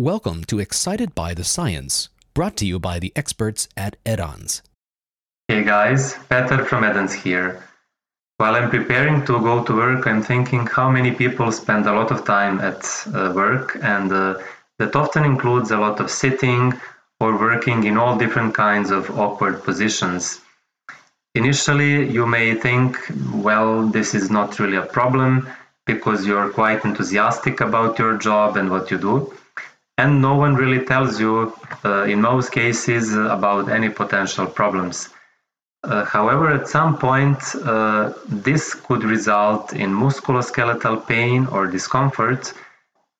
Welcome to Excited by the Science, brought to you by the experts at Edanz. Hey guys, Peter from Edanz here. While I'm preparing to go to work, I'm thinking how many people spend a lot of time at uh, work, and uh, that often includes a lot of sitting or working in all different kinds of awkward positions. Initially, you may think, well, this is not really a problem because you're quite enthusiastic about your job and what you do and no one really tells you, uh, in most cases, about any potential problems. Uh, however, at some point, uh, this could result in musculoskeletal pain or discomfort,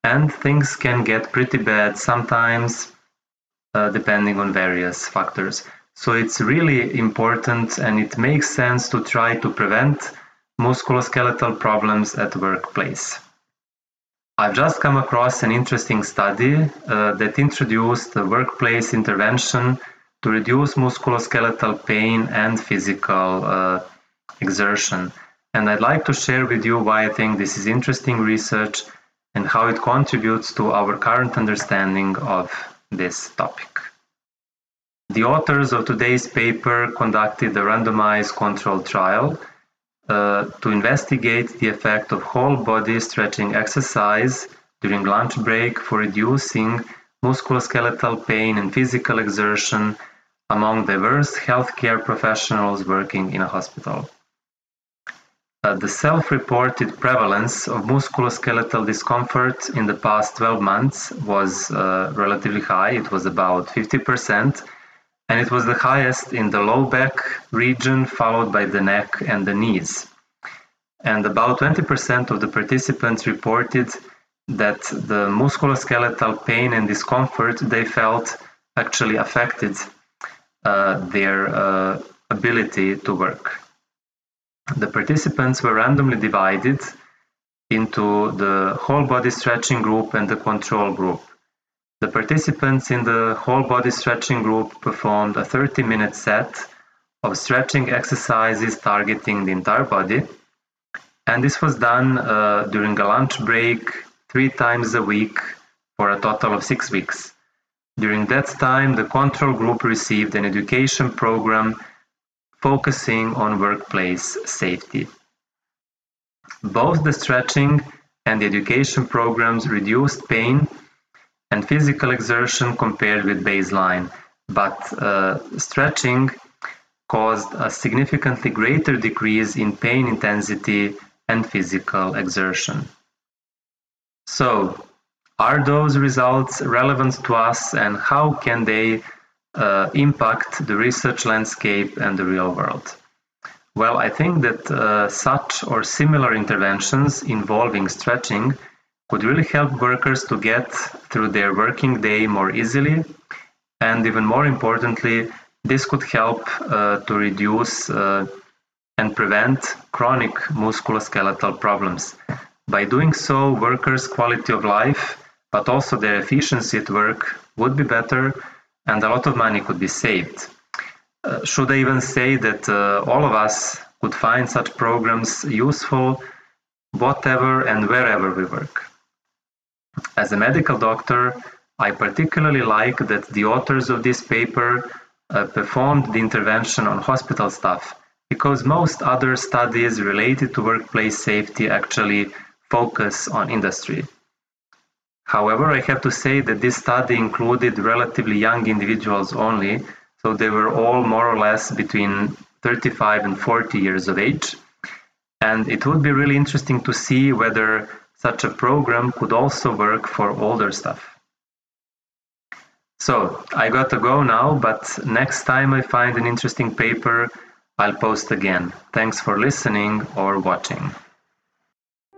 and things can get pretty bad sometimes, uh, depending on various factors. So it's really important and it makes sense to try to prevent musculoskeletal problems at workplace. I've just come across an interesting study uh, that introduced a workplace intervention to reduce musculoskeletal pain and physical uh, exertion. And I'd like to share with you why I think this is interesting research and how it contributes to our current understanding of this topic. The authors of today's paper conducted a randomized controlled trial to investigate the effect of whole body stretching exercise during lunch break for reducing musculoskeletal pain and physical exertion among diverse healthcare professionals working in a hospital. Uh, the self-reported prevalence of musculoskeletal discomfort in the past 12 months was uh, relatively high. It was about 50%, and it was the highest in the low back region, followed by the neck and the knees. And about 20% of the participants reported that the musculoskeletal pain and discomfort they felt actually affected uh, their uh, ability to work. The participants were randomly divided into the whole body stretching group and the control group. The participants in the whole body stretching group performed a 30 minute set of stretching exercises targeting the entire body. And this was done uh, during a lunch break three times a week for a total of six weeks. During that time, the control group received an education program focusing on workplace safety. Both the stretching and the education programs reduced pain and physical exertion compared with baseline, but uh, stretching caused a significantly greater decrease in pain intensity and physical exertion. So, are those results relevant to us and how can they uh, impact the research landscape and the real world? Well, I think that uh, such or similar interventions involving stretching could really help workers to get through their working day more easily. And even more importantly, this could help uh, to reduce uh, and prevent chronic musculoskeletal problems. By doing so, workers' quality of life, but also their efficiency at work would be better and a lot of money could be saved. Uh, should I even say that uh, all of us could find such programs useful whatever and wherever we work? As a medical doctor, I particularly like that the authors of this paper uh, performed the intervention on hospital staff because most other studies related to workplace safety actually focus on industry. However, I have to say that this study included relatively young individuals only, so they were all more or less between 35 and 40 years of age. And it would be really interesting to see whether such a program could also work for older stuff. So I got to go now, but next time I find an interesting paper, I'll post again. Thanks for listening or watching.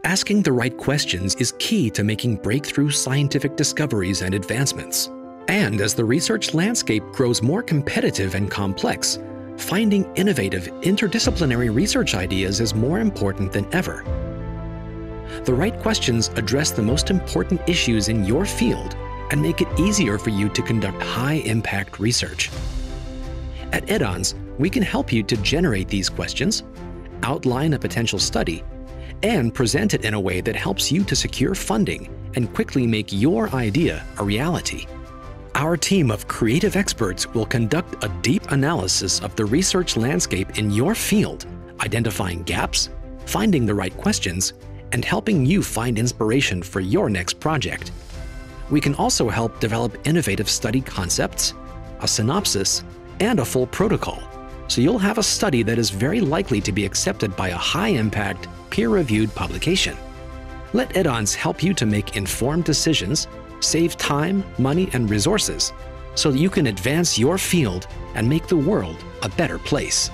Asking the right questions is key to making breakthrough scientific discoveries and advancements. And as the research landscape grows more competitive and complex, finding innovative, interdisciplinary research ideas is more important than ever. The right questions address the most important issues in your field and make it easier for you to conduct high impact research. At Edanz, we can help you to generate these questions, outline a potential study, and present it in a way that helps you to secure funding and quickly make your idea a reality. Our team of creative experts will conduct a deep analysis of the research landscape in your field, identifying gaps, finding the right questions, and helping you find inspiration for your next project. We can also help develop innovative study concepts, a synopsis, and a full protocol, so you'll have a study that is very likely to be accepted by a high-impact, peer-reviewed publication. Let Edanz help you to make informed decisions, save time, money, and resources, so that you can advance your field and make the world a better place.